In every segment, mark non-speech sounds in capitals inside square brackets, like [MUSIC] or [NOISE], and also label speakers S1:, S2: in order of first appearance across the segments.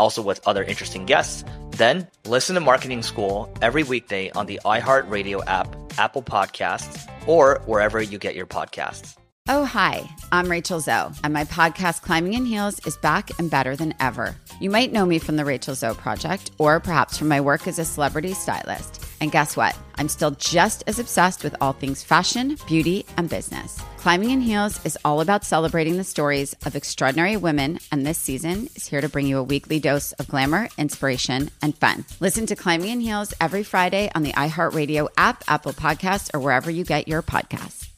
S1: also with other interesting guests, then listen to Marketing School every weekday on the iHeartRadio app, Apple Podcasts, or wherever you get your podcasts.
S2: Oh, hi, I'm Rachel Zoe, and my podcast, Climbing in Heels, is back and better than ever. You might know me from the Rachel Zoe Project, or perhaps from my work as a celebrity stylist. And guess what? I'm still just as obsessed with all things fashion, beauty, and business. Climbing in Heels is all about celebrating the stories of extraordinary women, and this season is here to bring you a weekly dose of glamour, inspiration, and fun. Listen to Climbing in Heels every Friday on the iHeartRadio app, Apple Podcasts, or wherever you get your podcasts.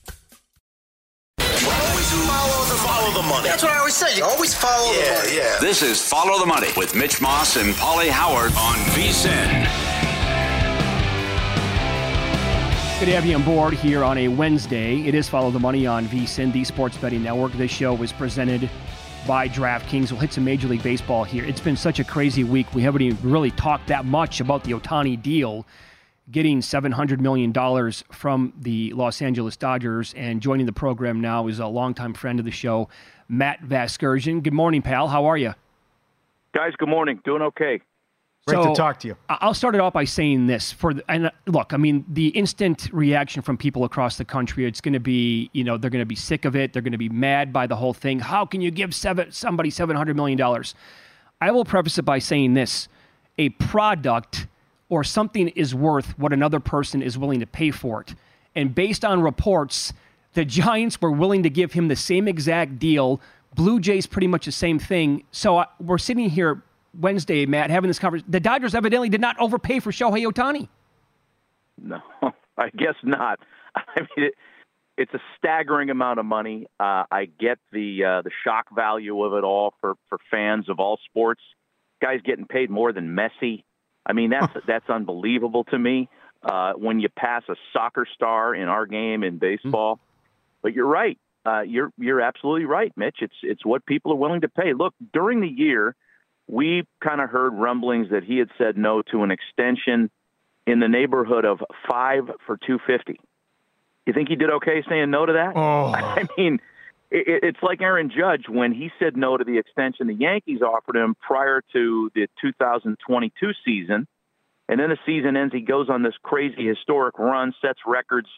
S3: Always follow the, follow the money. That's what I always say. You always follow yeah, the money. Yeah.
S4: This is Follow the Money with Mitch Moss and Pauly Howard on VSIN.
S5: Good to have you on board here on a Wednesday. It is Follow the Money on VSIN, the Sports Betting Network. This show is presented by DraftKings. We'll hit some Major League Baseball here. It's been such a crazy week. We haven't even really talked that much about the Ohtani deal getting $700 million from the Los Angeles Dodgers. And joining the program now is a longtime friend of the show, Matt Vasgersian. Good morning, pal. How are you?
S6: Guys, good morning. Doing okay.
S7: Great
S5: So,
S7: to talk to you.
S5: I'll start it off by saying this for the, and uh, look, I mean the instant reaction from people across the country, it's going to be, you know, they're going to be sick of it. They're going to be mad by the whole thing. How can you give seven, somebody seven hundred million dollars? I will preface it by saying this: a product or something is worth what another person is willing to pay for it. And based on reports, the [LAUGHS] Giants were willing to give him the same exact deal. Blue Jays pretty much the same thing. So uh, we're sitting here Wednesday, Matt, having this conversation. The Dodgers evidently did not overpay for Shohei Ohtani.
S6: No, [LAUGHS] I guess not. [LAUGHS] I mean, it, it's a staggering amount of money. Uh, I get the uh, the shock value of it all for for fans of all sports. Guys getting paid more than Messi. I mean, that's that's unbelievable to me. Uh, when you pass a soccer star in our game in baseball, but you're right. Uh, you're you're absolutely right, Mitch. It's it's what people are willing to pay. Look, during the year, we kind of heard rumblings that he had said no to an extension in the neighborhood of five for two fifty. You think he did okay saying no to that?
S7: Oh. [LAUGHS]
S6: I mean, it, it's like Aaron Judge when he said no to the extension the Yankees offered him prior to the 2022 season, and then the season ends. He goes on this crazy historic run, sets records,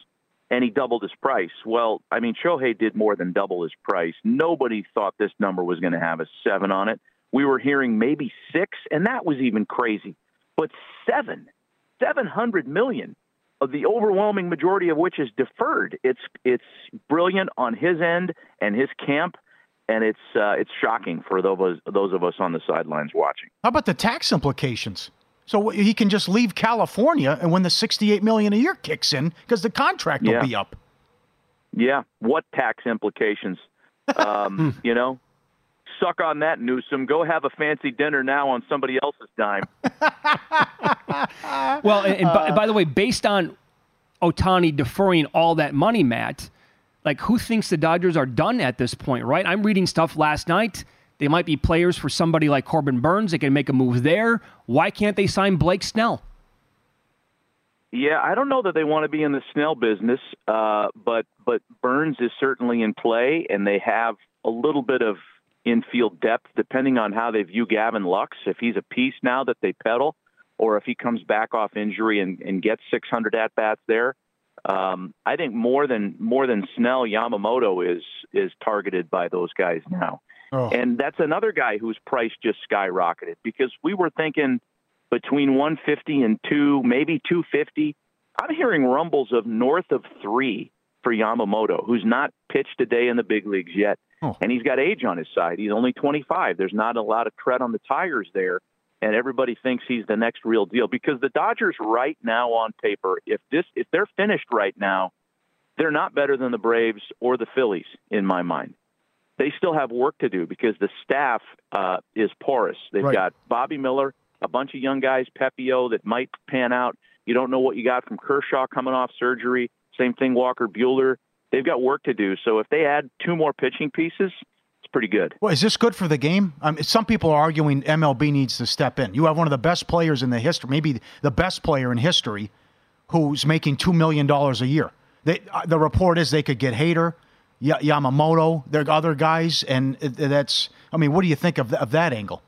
S6: and he doubled his price. Well, I mean, Shohei did more than double his price. Nobody thought this number was going to have a seven on it. We were hearing maybe six, and that was even crazy. But seven, seven hundred million of the overwhelming majority of which is deferred. It's it's brilliant on his end and his camp, and it's uh, it's shocking for those those of us on the sidelines watching.
S7: How about the tax implications? So he can just leave California, and when the sixty-eight million a year kicks in, because the contract
S6: Yeah.
S7: will be up.
S6: Yeah, what tax implications? [LAUGHS] Um, you know, suck on that, Newsom. Go have a fancy dinner now on somebody else's dime. [LAUGHS]
S5: Well, and, and by, by the way, based on Ohtani deferring all that money, Matt, like who thinks the Dodgers are done at this point, right? I'm reading stuff last night. They might be players for somebody like Corbin Burnes. They can make a move there. Why can't they sign Blake Snell?
S6: Yeah, I don't know that they want to be in the Snell business, uh, but but Burnes is certainly in play, and they have a little bit of infield depth depending on how they view Gavin Lux. If he's a piece now that they pedal, or if he comes back off injury and, and gets 600 at bats there, um, I think more than more than Snell, Yamamoto is is targeted by those guys now.
S7: Oh.
S6: And that's another guy whose price just skyrocketed because we were thinking between 150 and two, maybe 250. I'm hearing rumbles of north of three for Yamamoto, who's not pitched a day in the big leagues yet.
S7: Oh.
S6: And he's got age on his side. He's only 25. There's not a lot of tread on the tires there. And everybody thinks he's the next real deal because the Dodgers right now on paper, if this if they're finished right now, they're not better than the Braves or the Phillies in my mind. They still have work to do because the staff uh, is porous. They've
S7: Right.
S6: got Bobby Miller, a bunch of young guys, Pepiot that might pan out. You don't know what you got from Kershaw coming off surgery. Same thing, Walker Buehler. They've got work to do. So if they add two more pitching pieces, it's pretty good.
S7: Well, is this good for the game? Um, some people are arguing MLB needs to step in. You have one of the best players in the history, maybe the best player in history, who's making two million dollars a year. They, uh, the report is they could get Hader, y- Yamamoto, there are other guys, and that's. I mean, what do you think of, of that angle?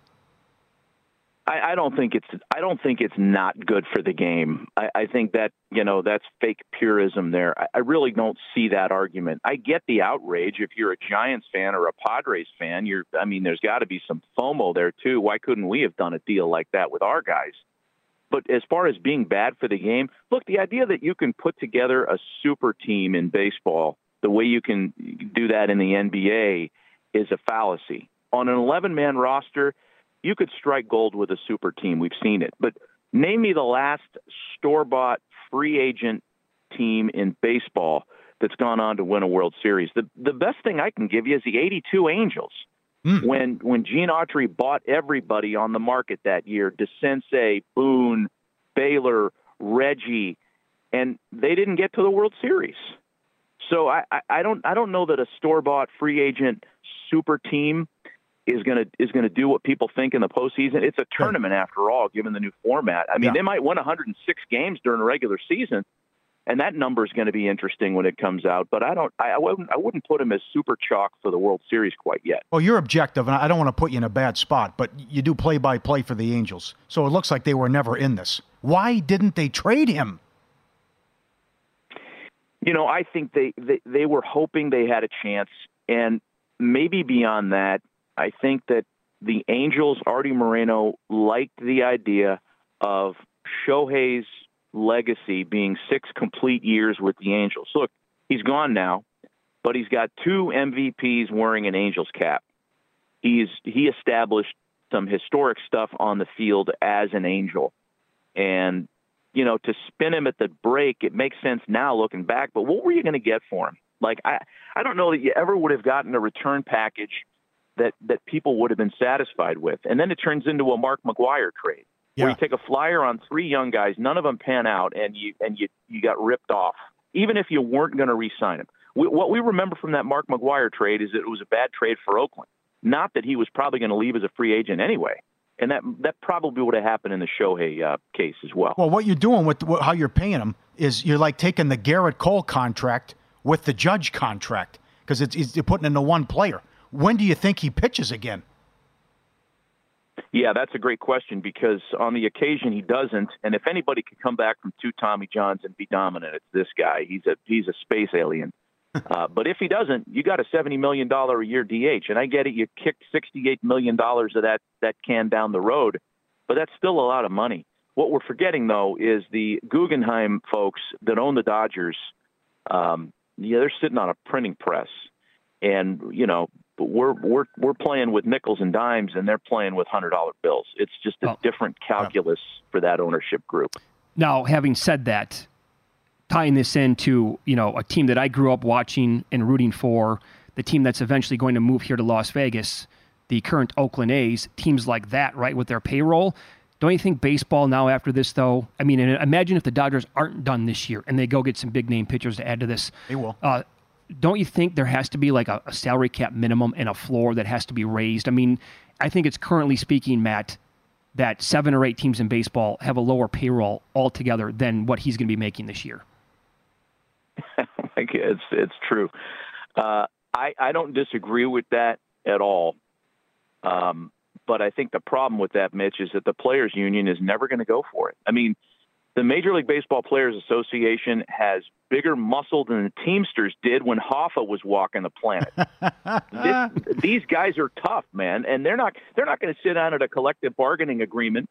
S6: I, I don't think it's I don't think it's not good for the game. I, I think that you know that's fake purism there. I, I really don't see that argument. I get the outrage if you're a Giants fan or a Padres fan. You're I mean, there's got to be some FOMO there too. Why couldn't we have done a deal like that with our guys? But as far as being bad for the game, look, the idea that you can put together a super team in baseball the way you can do that in the NBA is a fallacy. On an 11 man roster, you could strike gold with a super team. We've seen it. But name me the last store bought free agent team in baseball that's gone on to win a World Series. The the best thing I can give you is the 82 Angels. Hmm. When when Gene Autry bought everybody on the market that year, DeCinces, Boone, Baylor, Reggie, and they didn't get to the World Series. So I, I, I don't I don't know that a store bought free agent super team is gonna is gonna do what people think in the postseason. It's a tournament after all, given the new format. I mean,
S7: Yeah.
S6: they might win 106 games during the regular season, and that number is going to be interesting when it comes out. But I don't I, I wouldn't I wouldn't put them as super chalk for the World Series quite yet.
S7: Well, you're objective, and I don't want to put you in a bad spot, but you do play by play for the Angels, so it looks like they were never in this. Why didn't they trade him?
S6: You know, I think they, they they were hoping they had a chance, and maybe beyond that, I think that the Angels, Artie Moreno, liked the idea of Shohei's legacy being six complete years with the Angels. Look, he's gone now, but he's got two MVPs wearing an Angels cap. He's he established some historic stuff on the field as an Angel, and you know, to spin him at the break, it makes sense now looking back. But what were you going to get for him? Like, I, I don't know that you ever would have gotten a return package that that people would have been satisfied with. And then it turns into a Mark McGwire trade, where you take a flyer on three young guys, none of them pan out, and you and you you got ripped off, even if you weren't going to re-sign him. We, what we remember from that Mark McGwire trade is that it was a bad trade for Oakland. Not that he was probably going to leave as a free agent anyway. And that that probably would have happened in the Shohei uh, case as well.
S7: Well, what you're doing with how you're paying him is you're like taking the Gerrit Cole contract with the Judge contract because it's, it's you're putting into one player. When do you think he pitches again?
S6: Yeah, that's a great question because on the occasion he doesn't, and if anybody could come back from two Tommy Johns and be dominant, it's this guy. He's a he's a space alien. [LAUGHS] uh, but if he doesn't, you got a seventy million dollar a year DH, and I get it. You kicked sixty eight million dollars of that that can down the road, but that's still a lot of money. What we're forgetting though is the Guggenheim folks that own the Dodgers. Um, yeah, they're sitting on a printing press, and you know we're we're we're playing with nickels and dimes, and they're playing with hundred dollar bills. It's just a
S5: Oh.
S6: different calculus for that ownership group.
S5: Now, having said that, tying this into you know a team that I grew up watching and rooting for, the team that's eventually going to move here to Las Vegas, the current Oakland A's, teams like that, right, with their payroll. Don't you think baseball now after this though? I mean, imagine if the Dodgers aren't done this year and they go get some big name pitchers to add to this.
S7: They will.
S5: Uh, don't you think there has to be like a, a salary cap minimum and a floor that has to be raised? I mean, I think it's currently speaking, Matt, that seven or eight teams in baseball have a lower payroll altogether than what he's going to be making this year. [LAUGHS]
S6: it's it's true. Uh, I I don't disagree with that at all. Um, but I think the problem with that, Mitch, is that the players' union is never going to go for it. I mean, the Major League Baseball Players Association has bigger muscle than the Teamsters did when Hoffa was walking the planet. [LAUGHS] this, these guys are tough, man, and they're not they're not going to sit down at a collective bargaining agreement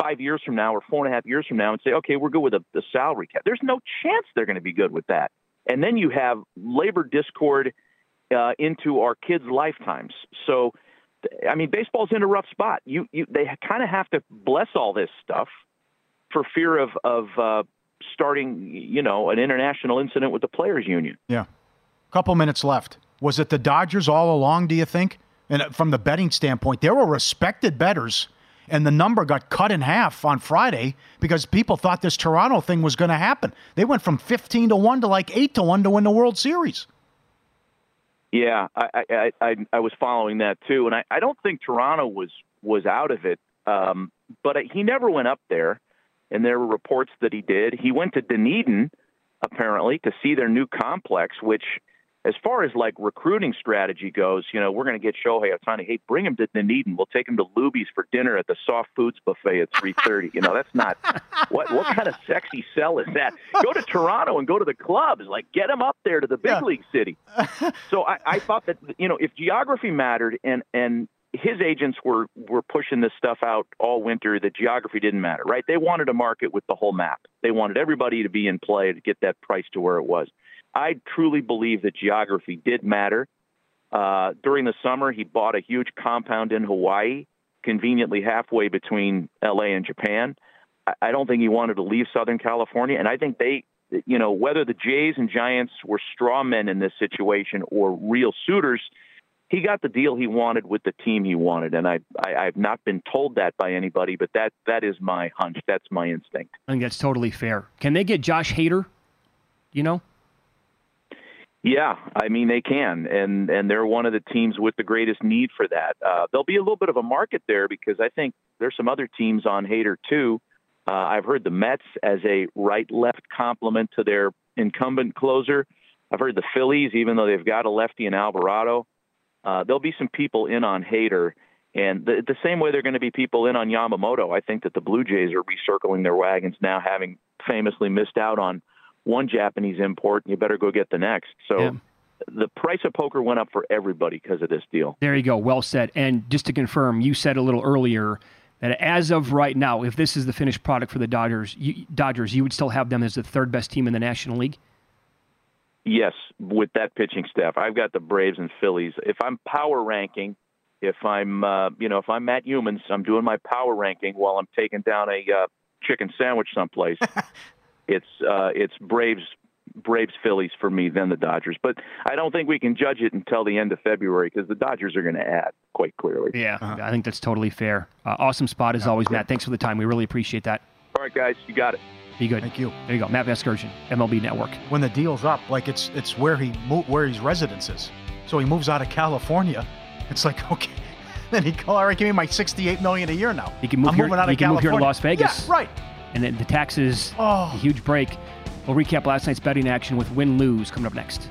S6: five years from now or four and a half years from now and say, okay, we're good with the, the salary cap. There's no chance they're going to be good with that. And then you have labor discord uh, into our kids' lifetimes. So, I mean, baseball's in a rough spot. You, you they kind of have to bless all this stuff for fear of of uh, starting, you know, an international incident with the players' union.
S7: Yeah. Couple minutes left. Was it the Dodgers all along? Do you think? And from the betting standpoint, they were respected bettors and the number got cut in half on Friday because people thought this Toronto thing was going to happen. They went from 15 to 1 to like 8 to 1 to win the World Series.
S6: Yeah, I I, I, I was following that too, and I, I don't think Toronto was was out of it, um, but he never went up there, and there were reports that he did. He went to Dunedin apparently to see their new complex, which as far as like recruiting strategy goes, you know, we're going to get Shohei Ohtani. Hey, bring him to Dunedin. We'll take him to Luby's for dinner at the soft foods buffet at 3:30. you know, that's not [LAUGHS] what what kind of sexy sell is that? Go to Toronto and go to the clubs. Like, get him up there to the big yeah. league city. [LAUGHS] so I, I thought that you know, if geography mattered and and his agents were were pushing this stuff out all winter. The geography didn't matter, right? They wanted a market with the whole map. They wanted everybody to be in play to get that price to where it was. I truly believe that geography did matter. Uh, during the summer, he bought a huge compound in Hawaii, conveniently halfway between LA and Japan. I, I don't think he wanted to leave Southern California, and I think they, you know, whether the Jays and Giants were straw men in this situation or real suitors, he got the deal he wanted with the team he wanted, and I, I I've not been told that by anybody, but that that is my hunch. That's my instinct.
S5: I think that's totally fair. Can they get Josh Hader? You know.
S6: Yeah, I mean they can, and and they're one of the teams with the greatest need for that. Uh, there'll be a little bit of a market there because I think there's some other teams on Hader too. Uh, I've heard the Mets as a right-left complement to their incumbent closer. I've heard the Phillies, even though they've got a lefty in Alvarado. Uh, there'll be some people in on Hader, and the, the same way they're going to be people in on Yamamoto. I think that the Blue Jays are recircling their wagons now, having famously missed out on one Japanese import, and you better go get the next. So. Yeah. The price of poker went up for everybody because of this deal.
S5: There you go. Well said. And just to confirm, you said a little earlier that as of right now, if this is the finished product for the Dodgers, you, Dodgers, you would still have them as the third best team in the National League.
S6: Yes, with that pitching staff, I've got the Braves and Phillies. If I'm power ranking, if I'm uh, you know if I'm Matt Humans, I'm doing my power ranking while I'm taking down a uh, chicken sandwich someplace. [LAUGHS] it's uh, it's Braves Braves Phillies for me, then the Dodgers. But I don't think we can judge it until the end of February because the Dodgers are going to add quite clearly.
S5: Yeah, uh-huh. I think that's totally fair. Uh, awesome spot as always, Matt. Thanks for the time. We really appreciate that.
S6: All right, guys, you got it.
S5: Be good.
S7: Thank you.
S5: There you go, Matt Vasgersian, MLB Network.
S7: When the deal's up, like it's it's where he mo- where his residence is. So he moves out of California. It's like [LAUGHS] okay. Then he all right, give me my sixty-eight million a year now.
S5: He can move
S7: I'm
S5: here.
S7: Moving out
S5: he
S7: of
S5: can
S7: California.
S5: move here to Las Vegas.
S7: Yeah, right.
S5: And then the taxes,
S7: oh.
S5: a huge break. We'll recap last night's betting action with win lose coming up next.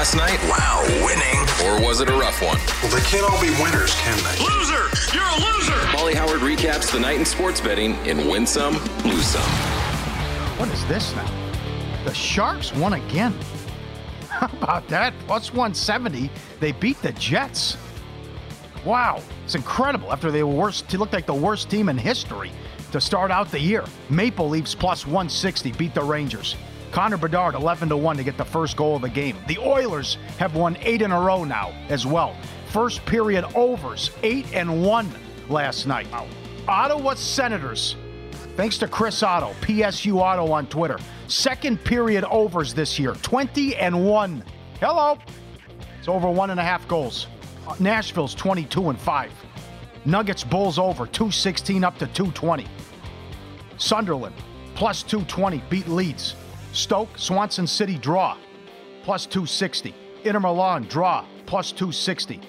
S8: Last night?
S3: Wow, winning.
S8: Or was it a rough one?
S3: Well, they can't all be winners, can they?
S8: Loser! You're a loser! Molly Howard recaps the night in sports betting in Win Some, Lose Some.
S7: What is this now? The Sharks won again. [LAUGHS] How about that? Plus 170. They beat the Jets. Wow, it's incredible. After they were worst, they looked like the worst team in history to start out the year. Maple Leafs plus 160 beat the Rangers. Connor Bedard 11 to 1 to get the first goal of the game. The Oilers have won 8 in a row now as well. First period overs 8 and 1 last night. Ottawa Senators Thanks to Chris Otto, PSU Otto on Twitter. Second period overs this year, 20 and 1. Hello. It's over one and a half goals. Nashville's 22 and 5. Nuggets Bulls over, 216 up to 220. Sunderland, plus 220, beat Leeds. Stoke, Swansea City draw, plus 260. Inter Milan draw, plus 260.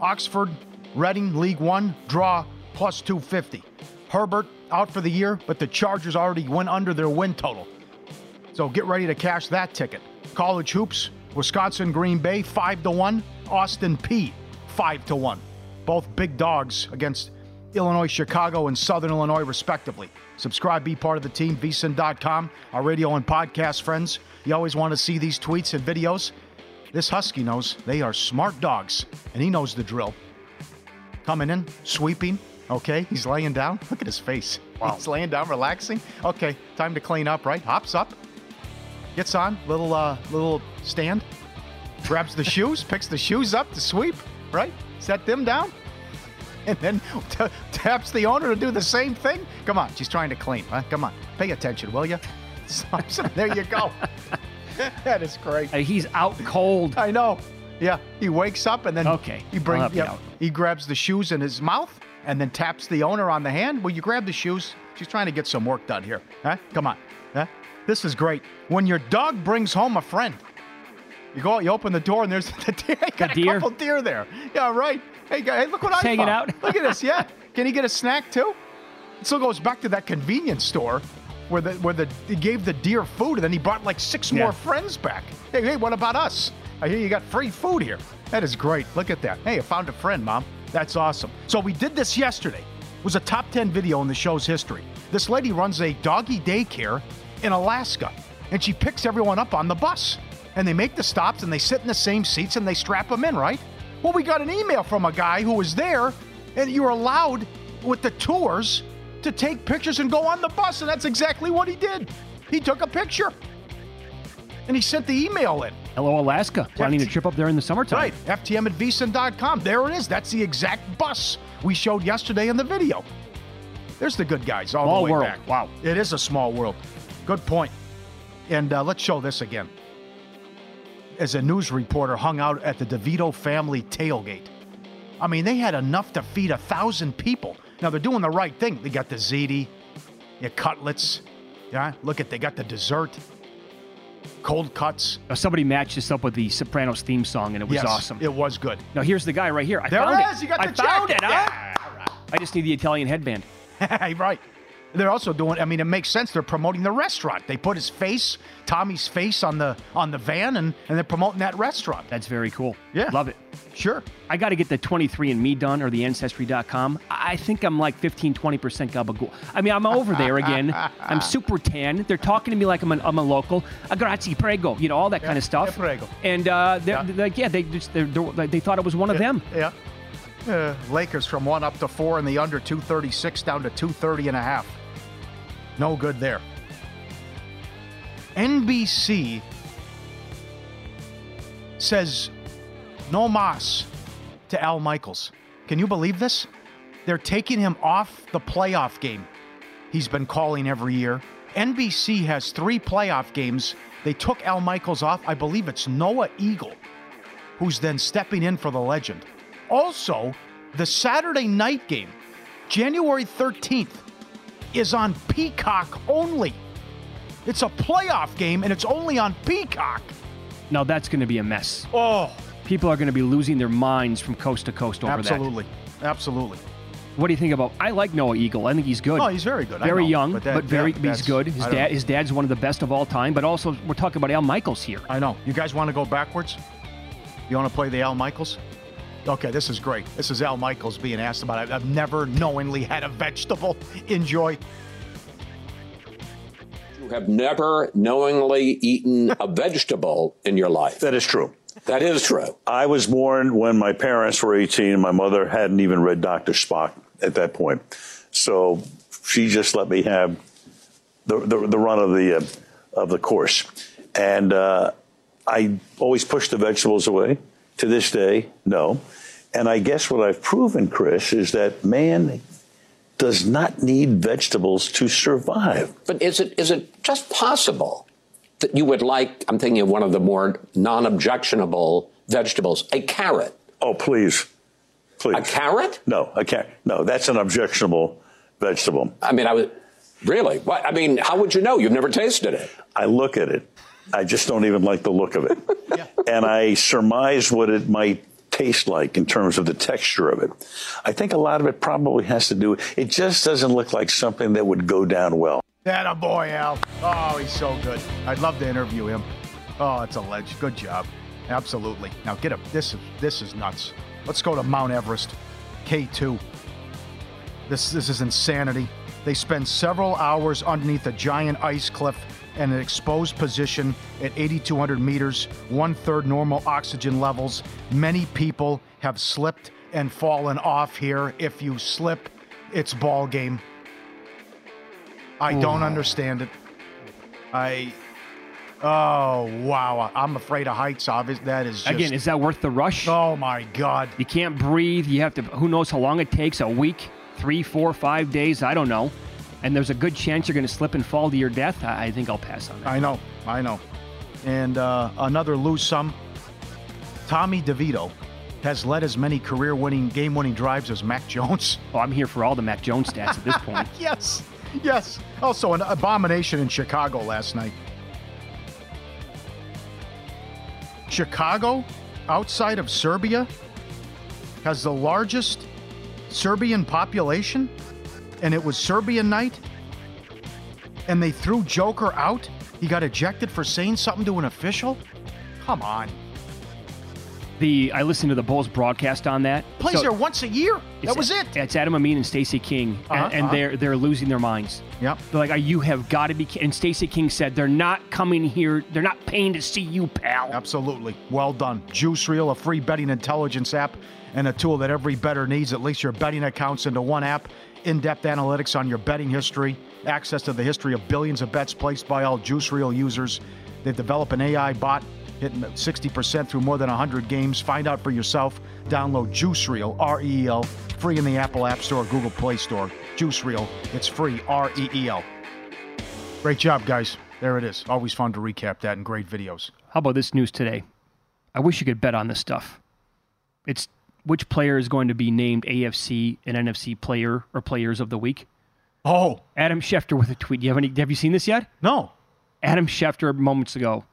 S7: Oxford, Reading, League One, draw, plus 250. Herbert out for the year, but the Chargers already went under their win total. So get ready to cash that ticket. College hoops, Wisconsin Green Bay 5 to 1, Austin Peay 5 to 1. Both big dogs against Illinois, Chicago, and Southern Illinois, respectively. Subscribe, be part of the team, vsin.com, our radio and podcast friends. You always want to see these tweets and videos. This Husky knows they are smart dogs, and he knows the drill. Coming in, sweeping, Okay, he's laying down. Look at his face. [LAUGHS] Wow. He's laying down, relaxing. Okay, time to clean up, right? Hops up, gets on, little uh, little stand, grabs the [LAUGHS] shoes, picks the shoes up to sweep, right? Set them down, and then [LAUGHS] t- taps the owner to do the same thing. Come on, she's trying to clean. Huh? Come on, pay attention, will you? [LAUGHS] there you go. [LAUGHS] that is great.
S5: He's out cold.
S7: I know. Yeah, he wakes up and then
S5: okay.
S7: he brings.
S5: I'll help you
S7: Yeah, he grabs the shoes in his mouth and then taps the owner on the hand. Will you grab the shoes? She's trying to get some work done here. Huh? Come on. Huh? This is great. When your dog brings home a friend, you go, out, you open the door, and there's the deer. Got a
S5: deer?
S7: couple deer there. Yeah, right. Hey, guy, hey, look what I
S5: Hanging
S7: found.
S5: out.
S7: Look at this. Yeah. Can he get a snack too? It still goes back to that convenience store where the where the he gave the deer food, and then he brought like six
S5: Yeah.
S7: more friends back. Hey, hey, what about us? I hear you got free food here. That is great. Look at that. Hey, I found a friend, Mom. That's awesome. So we did this yesterday. It was a top 10 video in the show's history. This lady runs a doggy daycare in Alaska, and she picks everyone up on the bus. And they make the stops, and they sit in the same seats, and they strap them in, right? Well, we got an email from a guy who was there, and you were allowed with the tours to take pictures and go on the bus, and that's exactly what he did. He took a picture, and he sent the email in.
S5: Hello, Alaska. Planning a trip up there in the summertime.
S7: Right. FTM at vsin.com. There it is. That's the exact bus we showed yesterday in the video. There's the good guys all
S5: Small
S7: the way
S5: world.
S7: back.
S5: Wow.
S7: It is a small world. Good point. And uh, let's show this again. As a news reporter hung out at the DeVito family tailgate. I mean, they had enough to feed a thousand people. Now they're doing the right thing. They got the ziti, your cutlets. Yeah, look at they got the dessert, cold cuts.
S5: Now, somebody matched this up with the Sopranos theme song, and it was
S7: Yes,
S5: awesome.
S7: It was good.
S5: Now here's the guy right here. I
S7: There
S5: found
S7: it
S5: it.
S7: is. You got
S5: I
S7: the
S5: found
S7: jacket.
S5: it, huh? I just need the Italian headband. [LAUGHS]
S7: right. They're also doing. I mean, it makes sense. They're promoting the restaurant. They put his face, Tommy's face, on the on the van, and and they're promoting that restaurant.
S5: That's very cool.
S7: Yeah.
S5: Love it.
S7: Sure.
S5: I got to get the 23andMe done or the Ancestry.com. I think I'm like 15, 20% gabagool. I mean, I'm over there again. [LAUGHS] I'm super tan. They're talking to me like I'm, an, I'm a local. A grazie, prego, you know, all that kind of stuff.
S7: yeah, prego.
S5: And uh, they're, they're like, yeah, they just, they're, they're, they thought it was one of them.
S7: Yeah. Uh, Lakers from one up to four in the under 236 down to 230 and a half. No good there. NBC says no mas to Al Michaels. Can you believe this? They're taking him off the playoff game he's been calling every year. NBC has three playoff games. They took Al Michaels off. I believe it's Noah Eagle, who's then stepping in for the legend. Also, the Saturday night game, January 13th, is on Peacock only. It's a playoff game and it's only on Peacock.
S5: Now that's going to be a mess.
S7: Oh,
S5: People are going to be losing their minds from coast to coast over
S7: that. absolutely.
S5: Absolutely. What do you think about? I like Noah Eagle. I think he's good.
S7: Oh, he's very good.
S5: Very
S7: know,
S5: young,
S7: but
S5: but, very
S7: that-
S5: he's good. His dad, his dad's one of the best of all time. But also, we're talking about Al Michaels here.
S7: I know. You guys want to go backwards? You want to play the Al Michaels? Okay, this is great. This is Al Michaels being asked about it. I've never knowingly had a vegetable. [LAUGHS] Enjoy.
S9: You have never knowingly eaten a [LAUGHS] vegetable in your life.
S10: That is true.
S9: That is true.
S10: I was born when my parents were 18. My mother hadn't even read Dr. Spock at that point. So she just let me have the, the, the run of the, uh, of the course. And uh, I always pushed the vegetables away. To this day, no. And I guess what I've proven, Chris, is that man does not need vegetables to survive.
S9: But is it is it just possible that you would like? I'm thinking of one of the more non-objectionable vegetables, a carrot.
S10: Oh, please, please.
S9: A carrot?
S10: No, I can't. No, that's an objectionable vegetable.
S9: I mean, I was really. What? I mean, how would you know? You've never tasted it.
S10: I look at it. I just don't even like the look of it. And I surmise what it might taste like in terms of the texture of it. I think a lot of it probably has to do, it just doesn't look like something that would go down well.
S7: That a boy, Al. Oh, he's so good. I'd love to interview him. Oh, it's a ledge. Good job. Absolutely. Now get up. This is this is nuts. Let's go to Mount Everest, K2. This this is insanity. They spend several hours underneath a giant ice cliff in an exposed position at 8,200 meters, one third normal oxygen levels. Many people have slipped and fallen off here. If you slip, it's ball game. I don't understand it. I. Oh wow! I'm afraid of heights. Obviously, that is just,
S5: Again, is that worth the rush?
S7: Oh my God!
S5: You can't breathe. You have to. Who knows how long it takes? A week, three, four, five days. I don't know. And there's a good chance you're going to slip and fall to your death. I, I think I'll pass on that.
S7: I know, I know. And uh, another lose some. Tommy DeVito has led as many career-winning, game-winning drives as Mac Jones. [LAUGHS]
S5: Oh, I'm here for all the Mac Jones stats at this [LAUGHS] point.
S7: yes, yes. Also, an abomination in Chicago last night. Chicago, outside of Serbia, has the largest Serbian population, and it was Serbian night, and they threw Joker out. He got ejected for saying something to an official. Come on.
S5: The I listened to the Bulls broadcast on that.
S7: Plays
S5: So-
S7: there once a year. That was it.
S5: It's Adam Amin and Stacey King, and-
S7: Uh-huh,
S5: and
S7: uh-huh.
S5: they're they're losing their minds.
S7: Yep.
S5: They're like, you have got to be?" And Stacey King said, "They're not coming here. They're not paying to see you, pal."
S7: Absolutely. Well done. Juice Reel, a free betting intelligence app and a tool that every bettor needs. At least your betting accounts into one app. In depth analytics on your betting history, access to the history of billions of bets placed by all Juice Reel users. They've developed an AI bot hitting 60% through more than 100 games. Find out for yourself. Download Juice Reel, R E E L, free in the Apple App Store, Google Play Store. Juice Reel, it's free, R E E L. Great job, guys. There it is. Always fun to recap that and great videos.
S5: How about this news today? I wish you could bet on this stuff. It's which player is going to be named AFC and NFC player or players of the week.
S7: Oh,
S5: Adam Schefter with a tweet. You have any? Have you seen this yet?
S7: No.
S5: Adam Schefter moments ago.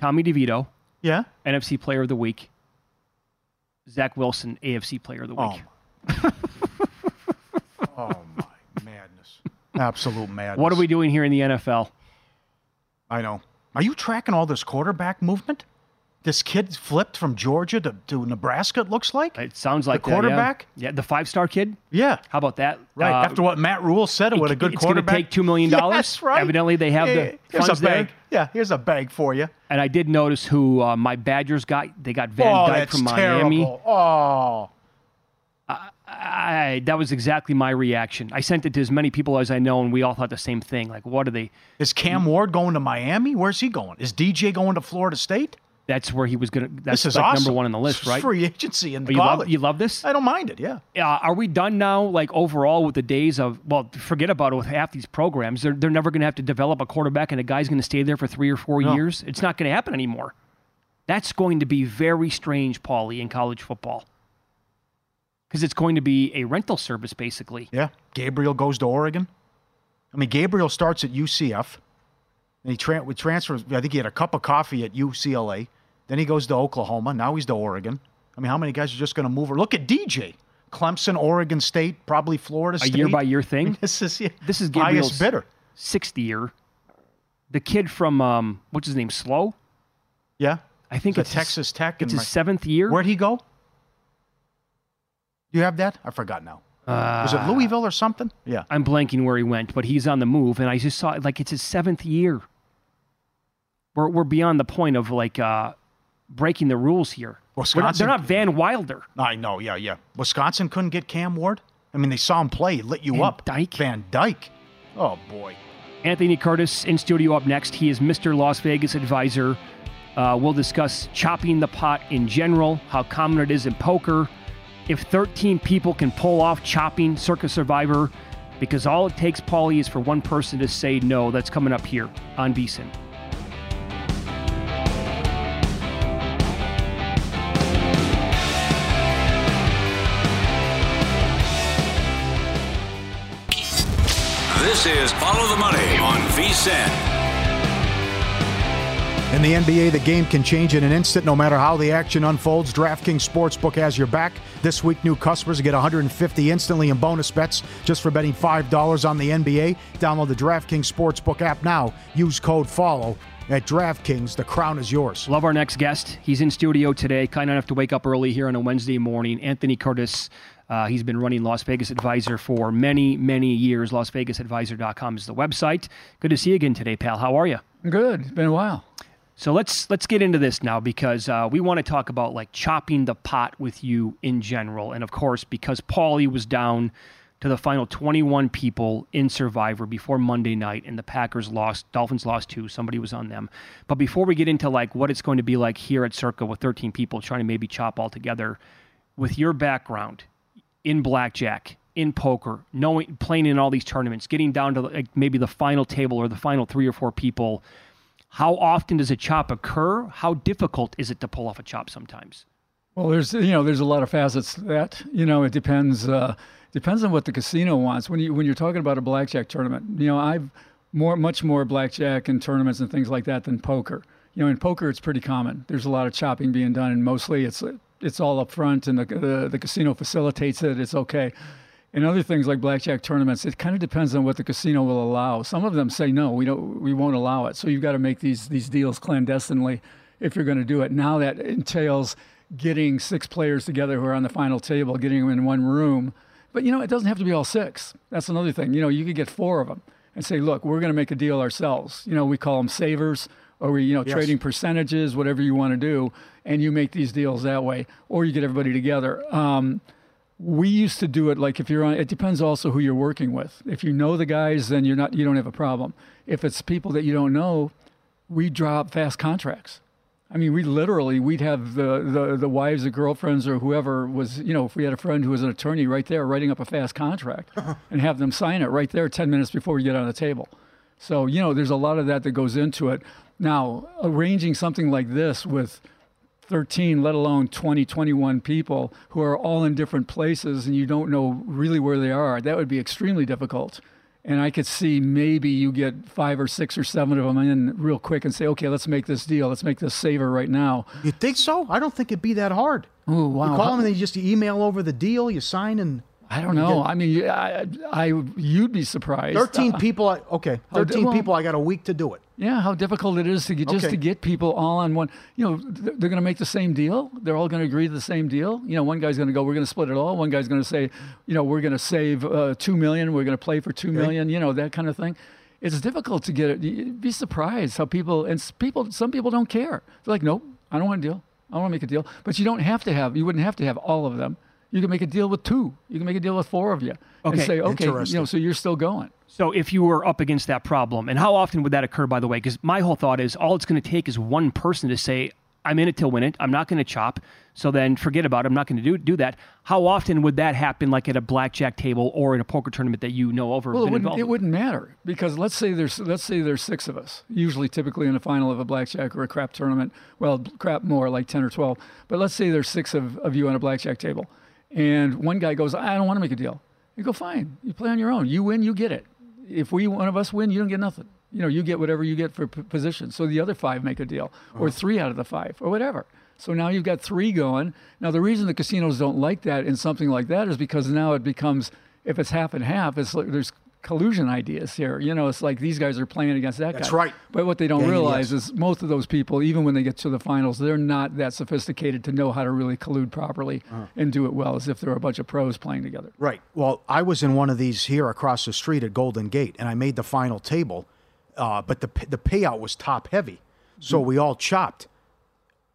S5: Tommy DeVito,
S7: Yeah.
S5: NFC player of the week. Zach Wilson, AFC player of the week.
S7: Oh. [LAUGHS] Oh my madness! Absolute madness.
S5: What are we doing here in the NFL?
S7: I know. Are you tracking all this quarterback movement? This kid flipped from Georgia to, to Nebraska. It looks like
S5: it sounds like
S7: the
S5: that, yeah.
S7: quarterback.
S5: Yeah, the five-star kid.
S7: Yeah.
S5: How about that?
S7: Right
S5: Uh,
S7: after what Matt Rhule said, it with a good
S5: it's going to
S7: quarterback.
S5: take two million dollars.
S7: That's right.
S5: Evidently, they have
S7: Yeah,
S5: the
S7: here's
S5: funds
S7: a bag.
S5: there.
S7: Yeah, here's a bag for you.
S5: And I did notice who uh, my Badgers got. They got Van
S7: oh,
S5: Dyke from Miami.
S7: terrible. Oh,
S5: I, that was exactly my reaction. I sent it to as many people as I know, and we all thought the same thing. Like, what are they?
S7: is Cam Ward going to Miami? Where's he going? Is DJ going to Florida State?
S5: That's where he was going to. That's
S7: this is
S5: like
S7: awesome.
S5: number one on the list, right?
S7: Free agency in
S5: Oh, you love
S7: college.
S5: you love this?
S7: I don't mind it. Yeah.
S5: Uh, are we done now? Like overall, with the days of well, forget about it. With half these programs, they're they're never going to have to develop a quarterback, and a guy's going to stay there for three or four
S7: No.
S5: years. It's not going to happen anymore. That's going to be very strange, Paulie, in college football, because it's going to be a rental service, basically.
S7: Yeah. Gabriel goes to Oregon. I mean, Gabriel starts at UCF. And he tra- transfers. I think he had a cup of coffee at UCLA. Then he goes to Oklahoma. Now he's to Oregon. I mean, how many guys are just going to move? Look at DJ. Clemson, Oregon State, probably Florida State.
S5: A year by year thing. [LAUGHS]
S7: This is yeah,
S5: This is Gabriel's
S7: bidder.
S5: sixth year. The kid from um, what's his name? Slow.
S7: Yeah.
S5: I think
S7: Is
S5: it's
S7: that
S5: his-
S7: Texas Tech.
S5: It's his seventh year.
S7: Where'd he go? You have that? I forgot now. Was it
S5: Uh,
S7: Louisville or something? Yeah.
S5: I'm blanking where he went, but he's on the move, and I just saw like it's his seventh year. We're we're beyond the point of like uh, breaking the rules here. Not,
S7: Wisconsin-
S5: they're not Van Wilder.
S7: I know. Yeah, yeah. Wisconsin couldn't get Cam Ward. I mean, they saw him play. He lit you
S5: Van
S7: up.
S5: Dyke.
S7: Van Dyke. Oh boy.
S5: Anthony Curtis in studio up next. He is Mr. Las Vegas advisor. Uh, we'll discuss chopping the pot in general, how common it is in poker, if 13 people can pull off chopping Circa Survivor, because all it takes, Paulie, is for one person to say no. That's coming up here on VSIN.
S4: This is Follow the Money on VSIN.
S7: In the NBA, the game can change in an instant no matter how the action unfolds. DraftKings Sportsbook has your back. This week, new customers get 150 instantly in bonus bets just for betting $5 on the NBA. Download the DraftKings Sportsbook app now. Use code FOLLOW at DraftKings. The crown is yours.
S5: Love our next guest. He's in studio today. Kind of have to wake up early here on a Wednesday morning. Anthony Curtis. Uh, he's been running Las Vegas Advisor for many, many years. LasVegasAdvisor.com is the website. Good to see you again today, pal. How are you?
S11: Good. It's been a while.
S5: So let's let's get into this now because uh, we want to talk about like chopping the pot with you in general, and of course because Paulie was down to the final 21 people in Survivor before Monday night, and the Packers lost, Dolphins lost two. Somebody was on them. But before we get into like what it's going to be like here at Circa with 13 people trying to maybe chop all together, with your background in blackjack, in poker, knowing playing in all these tournaments, getting down to like maybe the final table or the final three or four people. How often does a chop occur? How difficult is it to pull off a chop sometimes?
S11: Well, there's you know there's a lot of facets to that. You know, it depends uh, depends on what the casino wants. When you when you're talking about a blackjack tournament, you know, I've more much more blackjack and tournaments and things like that than poker. You know, in poker it's pretty common. There's a lot of chopping being done, and mostly it's it's all up front, and the the, the casino facilitates it. It's okay. In other things like blackjack tournaments, it kind of depends on what the casino will allow. Some of them say no, we don't, we won't allow it. So you've got to make these these deals clandestinely if you're going to do it. Now that entails getting six players together who are on the final table, getting them in one room. But you know, it doesn't have to be all six. That's another thing. You know, you could get four of them and say, look, we're going to make a deal ourselves. You know, we call them savers, or you know,
S7: Yes.
S11: trading percentages, whatever you want to do, and you make these deals that way, or you get everybody together. Um, we used to do it like if you're on it depends also who you're working with. If you know the guys then you're not you don't have a problem. If it's people that you don't know we drop fast contracts. I mean we literally we'd have the the, the wives or girlfriends or whoever was you know if we had a friend who was an attorney right there writing up a fast contract [LAUGHS] and have them sign it right there 10 minutes before we get on the table. So you know there's a lot of that that goes into it now arranging something like this with 13, let alone 20, 21 people who are all in different places and you don't know really where they are, that would be extremely difficult. And I could see maybe you get five or six or seven of them in real quick and say, okay, let's make this deal. Let's make this saver right now.
S7: You think so? I don't think it'd be that hard.
S11: Oh, wow.
S7: You call them and they just email over the deal, you sign, and
S11: I don't know. I mean, I, I, you'd be surprised.
S7: 13
S11: Uh,
S7: people. I, okay, 13
S11: well-
S7: people. I got a week to do it.
S11: Yeah, how difficult it is to get just
S7: Okay.
S11: to get people all on one. You know, th- they're going to make the same deal. They're all going to agree to the same deal. You know, one guy's going to go, "We're going to split it all." One guy's going to say, "You know, we're going to save uh, two million. We're going to play for two million. You know, that kind of thing. It's difficult to get it. You'd be surprised how people and people. Some people don't care. They're like, "Nope, I don't want a deal. I don't want to make a deal." But you don't have to have. You wouldn't have to have all of them. You can make a deal with two. You can make a deal with four of you. And say, okay, you know, so you're still going.
S5: So if you were up against that problem, and how often would that occur, by the way? Because my whole thought is all it's going to take is one person to say, I'm in it to win it. I'm not going to chop. So then forget about it. I'm not going to do do that. How often would that happen, like at a blackjack table or in a poker tournament that you know over?
S11: Well, it wouldn't, it wouldn't matter because let's say there's let's say there's six of us, usually typically in a final of a blackjack or a crap tournament. Well, crap more like ten or twelve, but let's say there's six of, of you on a blackjack table, and one guy goes, I don't want to make a deal. You go, fine, you play on your own. You win, you get it. If we one of us win, you don't get nothing. You know, you get whatever you get for p- position. So the other five make a deal, or uh-huh. three out of the five, or whatever. So now you've got three going. Now the reason the casinos don't like that in something like that is because now it becomes if it's half and half, it's like there's collusion ideas here. You know, it's like these guys are playing against that
S7: That's
S11: guy.
S7: That's right.
S11: But what they don't
S7: Yeah, yeah,
S11: realize
S7: yes.
S11: is most of those people, even when they get to the finals, they're not that sophisticated to know how to really collude properly
S7: Uh-huh.
S11: and do it well, as if they're a bunch of pros playing together.
S7: Right. Well, I was in one of these here across the street at Golden Gate, and I made the final table, uh, but the the payout was top heavy, so
S11: Mm-hmm.
S7: we all chopped.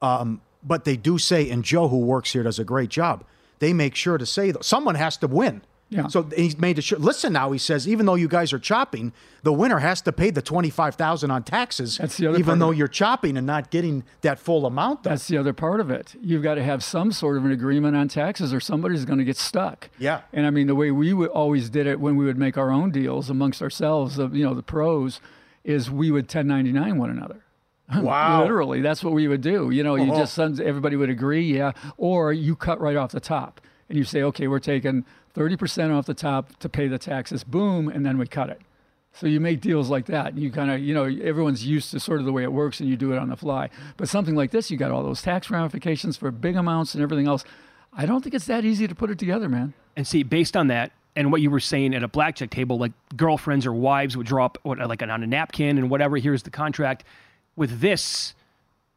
S7: Um, but they do say, and Joe, who works here, does a great job. They make sure to say that someone has to win.
S11: Yeah.
S7: So he's made it sure. Listen now, he says, even though you guys are chopping, the winner has to pay the twenty five thousand on taxes.
S11: That's the other
S7: even though you're chopping and not getting that full amount. Though.
S11: That's the other part of it. You've got to have some sort of an agreement on taxes, or somebody's going to get stuck.
S7: Yeah.
S11: And I mean, the way we would always did it when we would make our own deals amongst ourselves, of you know, the pros, is we would 1099 one another. [LAUGHS]
S7: Wow.
S11: Literally, that's what we would do. You know, you
S7: Oh.
S11: just everybody would agree, yeah, or you cut right off the top and you say, okay, we're taking 30% off the top to pay the taxes, boom, and then we cut it. So you make deals like that. You kind of, you know, everyone's used to sort of the way it works, and you do it on the fly. But something like this, you got all those tax ramifications for big amounts and everything else. I don't think it's that easy to put it together, man.
S5: And see, based on that and what you were saying at a blackjack table, like girlfriends or wives would draw up like on a napkin and whatever. Here's the contract. With this,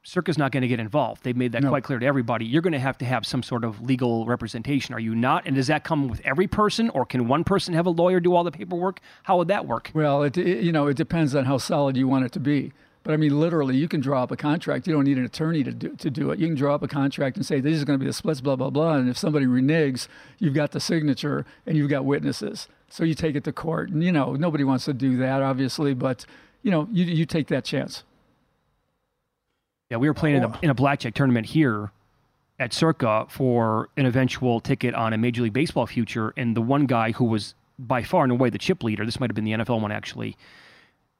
S5: Circa's not going to get involved. They've made that quite clear to everybody. You're going to have to have some sort of legal representation. Are you not? And does that come with every person, or can one person have a lawyer do all the paperwork? How would that work?
S11: Well, it, it you know it depends on how solid you want it to be. But I mean, literally, you can draw up a contract. You don't need an attorney to do, to do it. You can draw up a contract and say this is going to be the splits, blah blah blah. And if somebody reneges, you've got the signature and you've got witnesses. So you take it to court, and you know nobody wants to do that, obviously. But you know you you take that chance.
S5: Yeah, we were playing in a, oh. in a blackjack tournament here at Circa for an eventual ticket on a Major League Baseball future, and the one guy who was by far and away the chip leader, this might have been the NFL one actually,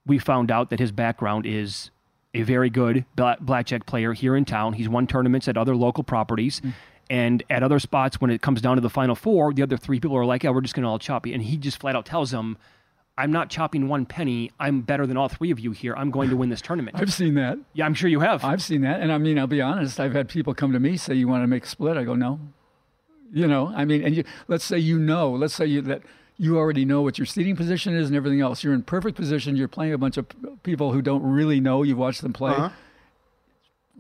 S5: we found out that his background is a very good blackjack player here in town. He's won tournaments at other local properties. Mm. And at other spots, when it comes down to the final four, the other three people are like, yeah, we're just going to all chop you. And he just flat out tells them, I'm not chopping one penny. I'm better than all three of you here. I'm going to win this [LAUGHS] tournament.
S11: I've seen that.
S5: Yeah, I'm sure you have.
S11: I've seen that, and I mean, I'll be honest. I've had people come to me say, "You want to make a split?" I go, "No." You know, I mean, and you, let's say you know, let's say you that you already know what your seating position is and everything else. You're in perfect position. You're playing a bunch of people who don't really know. You've watched them play.
S7: Uh-huh.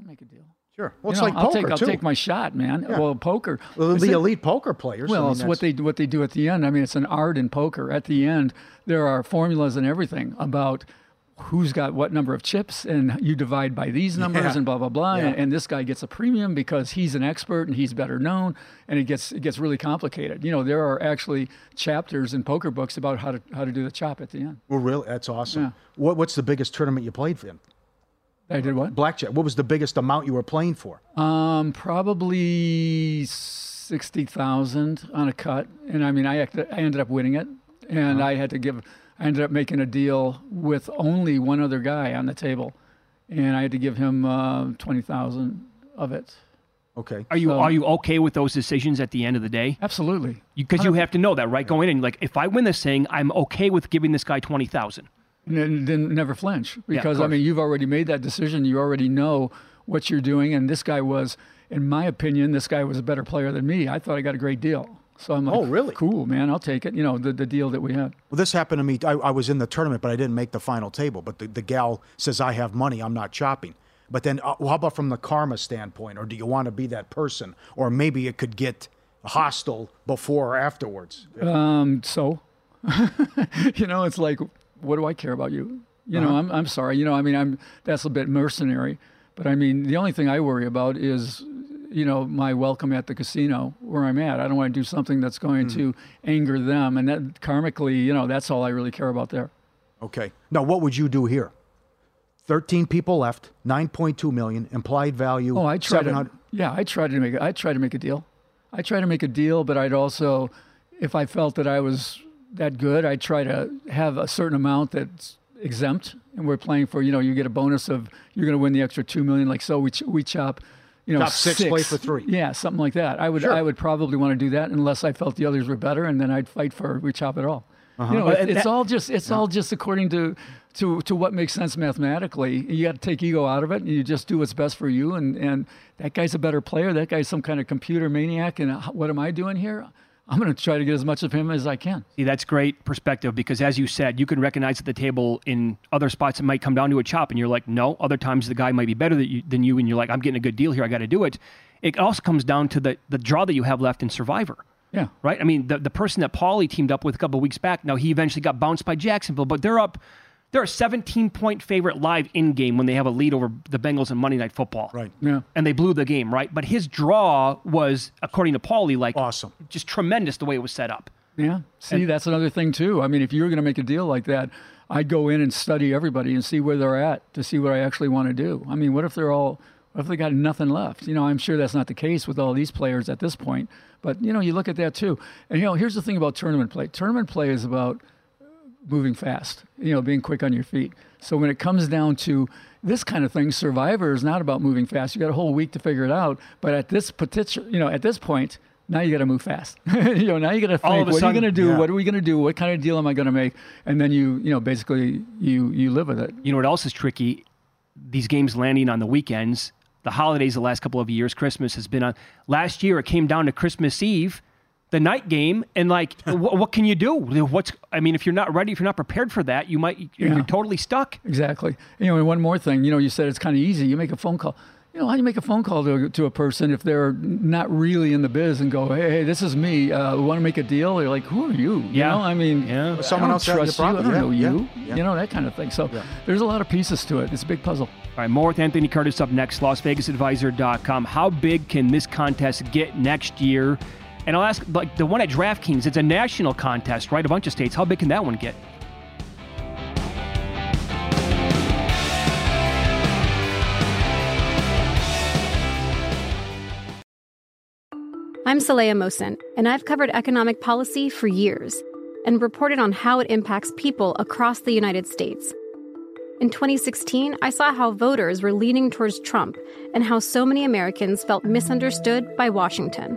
S11: Make a deal.
S7: Sure. Well,
S11: You
S7: it's
S11: know,
S7: like
S11: I'll
S7: poker
S11: take, I'll
S7: too.
S11: take my shot, man.
S7: Yeah.
S11: Well, poker.
S7: Well, the elite poker players. I
S11: Well,
S7: mean,
S11: it's what they what they do at the end. I mean, it's an art in poker. At the end, there are formulas and everything about who's got what number of chips, and you divide by these numbers,
S7: Yeah.
S11: and blah blah blah.
S7: Yeah.
S11: And, and this guy gets a premium because he's an expert and he's better known, and it gets it gets really complicated. You know, there are actually chapters in poker books about how to how to do the chop at the end.
S7: Well, really, that's awesome.
S11: Yeah.
S7: What, what's the biggest tournament you played for?
S11: I did what?
S7: Blackjack. What was the biggest amount you were playing for?
S11: Um, probably sixty thousand on a cut, and I mean, I act- I ended up winning it, and
S7: Uh-huh.
S11: I had to give. I ended up making a deal with only one other guy on the table, and I had to give him uh, twenty thousand of it.
S7: Okay.
S5: Are you
S11: So-
S5: are you okay with those decisions at the end of the day?
S11: Absolutely.
S5: Because you, have to know that, right? Going in, like if I win this thing, I'm okay with giving this guy twenty thousand.
S11: And then, then never flinch
S5: Yeah,
S11: because I mean you've already made that decision. You already know what you're doing, and this guy was, in my opinion, this guy was a better player than me. I thought I got a great deal. So I'm like,
S7: Oh, really?
S11: Cool, man. I'll take it. You know, the, the deal that we had.
S7: Well, this happened to me. I, I was in the tournament, but I didn't make the final table. But the, the gal says, I have money. I'm not chopping. But then, uh, how about from the karma standpoint? Or do you want to be that person? Or maybe it could get hostile before or afterwards.
S11: Um, so, [LAUGHS] you know, it's like, what do I care about you? You know,
S7: Uh-huh.
S11: I'm, I'm sorry. You know, I mean, I'm that's a bit mercenary, but I mean, the only thing I worry about is, you know, my welcome at the casino where I'm at. I don't want to do something that's going
S7: Hmm.
S11: to anger them, and that karmically, you know, that's all I really care about there.
S7: Okay. Now, what would you do here? 13 people left, 9.2 million, implied value.
S11: Oh, I
S7: tried
S11: to. Yeah, I tried to make. I try to make a deal. I tried to make a deal, but I'd also, if I felt that I was that good, I'd try to have a certain amount that's exempt, and we're playing for. You know, you get a bonus of you're going to win the extra two million. Like so, we ch- we chop. You know,
S7: Chop six, play for three.
S11: Yeah, something like that. I would
S7: Sure.
S11: I would probably want to do that unless I felt the others were better, and then I'd fight for we chop it all.
S7: Uh-huh.
S11: You know, it- it's
S7: that-
S11: all just it's all just according to to to what makes sense mathematically. You got to take ego out of it, and you just do what's best for you. And and that guy's a better player. That guy's some kind of computer maniac. And what am I doing here? I'm going to try to get as much of him as I can.
S5: See, that's great perspective because, as you said, you can recognize at the table in other spots it might come down to a chop, and you're like, no. Other times the guy might be better than you, than you and you're like, I'm getting a good deal here. I got to do it. It also comes down to the the draw that you have left in Survivor.
S11: Yeah.
S5: Right. I mean, the the person that Pauly teamed up with a couple of weeks back. Now he eventually got bounced by Jacksonville, but they're up. They're a 17 point favorite live in game when they have a lead over the Bengals in Monday Night Football.
S7: Right.
S11: Yeah.
S5: And they blew the game, right? But his draw was, according to Pauly, like
S7: awesome,
S5: just tremendous the way it was set up.
S11: Yeah. See, that's another thing too. I mean, if you were going to make a deal like that, I'd go in and study everybody and see where they're at to see what I actually want to do. I mean, what if they're all, what if they got nothing left? You know, I'm sure that's not the case with all these players at this point. But you know, you look at that too. And you know, here's the thing about tournament play. Tournament play is about moving fast. You know, being quick on your feet. So when it comes down to this kind of thing, Survivor is not about moving fast. You got a whole week to figure it out. But at this particular, you know, at this point, now you got to move fast. [LAUGHS] you know, now you got to think, what are
S5: sudden-
S11: you going to do?
S5: Yeah.
S11: What are we going to do? What kind of deal am I going to make? And then you, you know, basically you you live with it.
S5: You know what else is tricky? These games landing on the weekends. The holidays, the last couple of years, Christmas has been on. Last year, it came down to Christmas Eve, the night game, and like, [LAUGHS] what, what can you do? What's? I mean, if you're not ready, if you're not prepared for that, you might you're,
S11: Yeah.
S5: you're totally stuck.
S11: Exactly. You know, and one more thing. You know, you said it's kind of easy. You make a phone call. You know, how do you make a phone call to, to a person if they're not really in the biz and go, hey, hey this is me. Uh, want to make a deal? They're like, who are you? You
S5: Yeah.
S11: know, I mean,
S5: Yeah.
S11: I
S7: Someone
S11: don't
S7: else having
S11: trust you. I don't
S7: Yeah,
S11: know you.
S7: yeah.
S11: You know, that kind of thing. So there's a lot of pieces to it. It's a big puzzle.
S5: All right, more with Anthony Curtis up next, LasVegasAdvisor.com. How big can this contest get next year? And I'll ask, like the one at DraftKings, it's a national contest, right? A bunch of states. How big can that one get?
S12: I'm Saleha Mohsin, and I've covered economic policy for years and reported on how it impacts people across the United States. In 2016, I saw how voters were leaning towards Trump and how so many Americans felt misunderstood by Washington.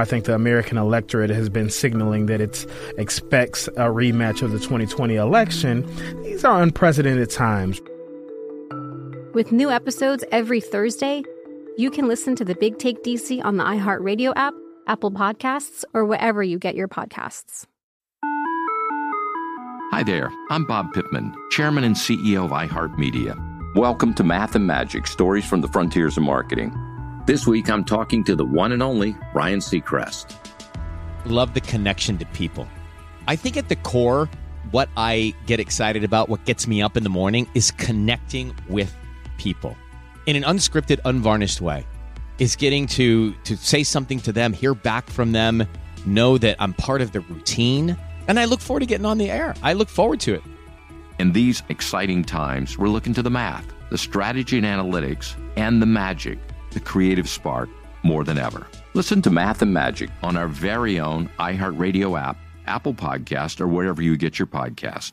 S13: I think the American electorate has been signaling that it expects a rematch of the 2020 election. These are unprecedented times.
S12: With new episodes every Thursday, you can listen to the Big Take DC on the iHeartRadio app, Apple Podcasts, or wherever you get your podcasts.
S14: Hi there, I'm Bob Pittman, Chairman and CEO of iHeartMedia. Welcome to Math and Magic Stories from the Frontiers of Marketing. This week I'm talking to the one and only Ryan Seacrest.
S15: Love the connection to people. I think at the core, what I get excited about, what gets me up in the morning, is connecting with people in an unscripted, unvarnished way. Is getting to to say something to them, hear back from them, know that I'm part of the routine, and I look forward to getting on the air. I look forward to it.
S14: In these exciting times, we're looking to the math, the strategy and analytics, and the magic, the creative spark, more than ever. Listen to Math and Magic on our very own iHeartRadio app, Apple Podcast, or wherever you get your podcast.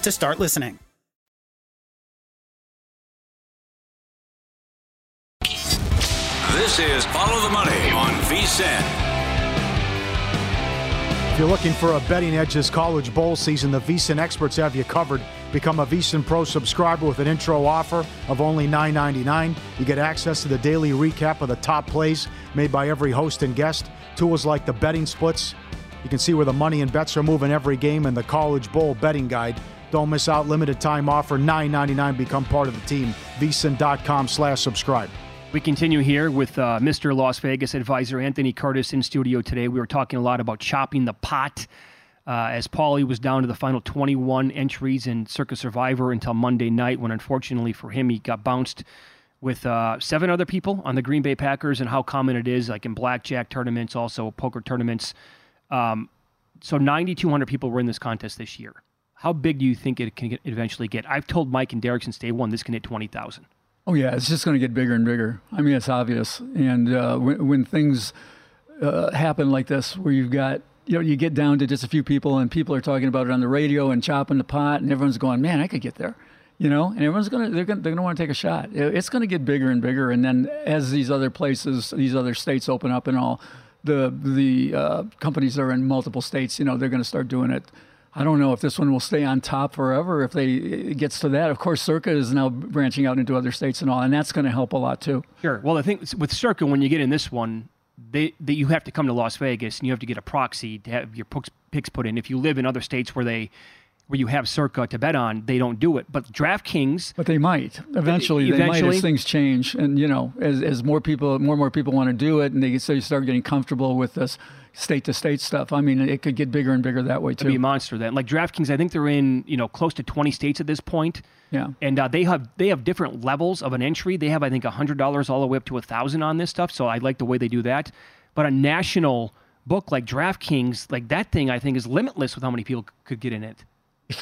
S16: to start listening.
S4: This is Follow the Money on VSIN.
S7: If you're looking for a betting edge this college bowl season, the VSiN experts have you covered. Become a VSiN Pro subscriber with an intro offer of only $9.99. You get access to the daily recap of the top plays made by every host and guest. Tools like the betting splits. You can see where the money and bets are moving every game and the college bowl betting guide. Don't miss out. Limited time offer, $9.99. Become part of the team. VSiN.com slash subscribe.
S5: We continue here with uh, Mr. Las Vegas advisor Anthony Curtis in studio today. We were talking a lot about chopping the pot uh, as Pauly was down to the final 21 entries in Circa Survivor until Monday night, when unfortunately for him, he got bounced with uh, seven other people on the Green Bay Packers and how common it is, like in blackjack tournaments, also poker tournaments. Um, so 9,200 people were in this contest this year. How big do you think it can get, eventually get? I've told Mike and Derek since day one this can hit 20,000.
S11: Oh yeah, it's just going to get bigger and bigger. I mean, it's obvious. And uh, when, when things uh, happen like this, where you've got you know you get down to just a few people, and people are talking about it on the radio and chopping the pot, and everyone's going, "Man, I could get there," you know. And everyone's gonna they're gonna they're gonna want to take a shot. It's going to get bigger and bigger, and then as these other places, these other states open up and all, the the uh, companies that are in multiple states, you know, they're going to start doing it. I don't know if this one will stay on top forever. If they it gets to that, of course, Circa is now branching out into other states and all, and that's going to help a lot too.
S5: Sure. Well, I think with Circa, when you get in this one, they, they you have to come to Las Vegas and you have to get a proxy to have your picks, put in. If you live in other states where they where you have Circa to bet on, they don't do it. But DraftKings,
S11: But they might eventually. They might
S5: Eventually.
S11: as things change, and you know, as, as more people, more and more people want to do it, and they so you start getting comfortable with this state to state stuff. I mean, it could get bigger and bigger that way
S5: to be a
S11: too.
S5: monster. Then, like DraftKings, I think they're in you know close to 20 states at this point.
S11: Yeah.
S5: And uh, they have they have different levels of an entry. They have I think hundred dollars all the way up to a thousand on this stuff. So I like the way they do that. But a national book like DraftKings, like that thing, I think is limitless with how many people could get in it.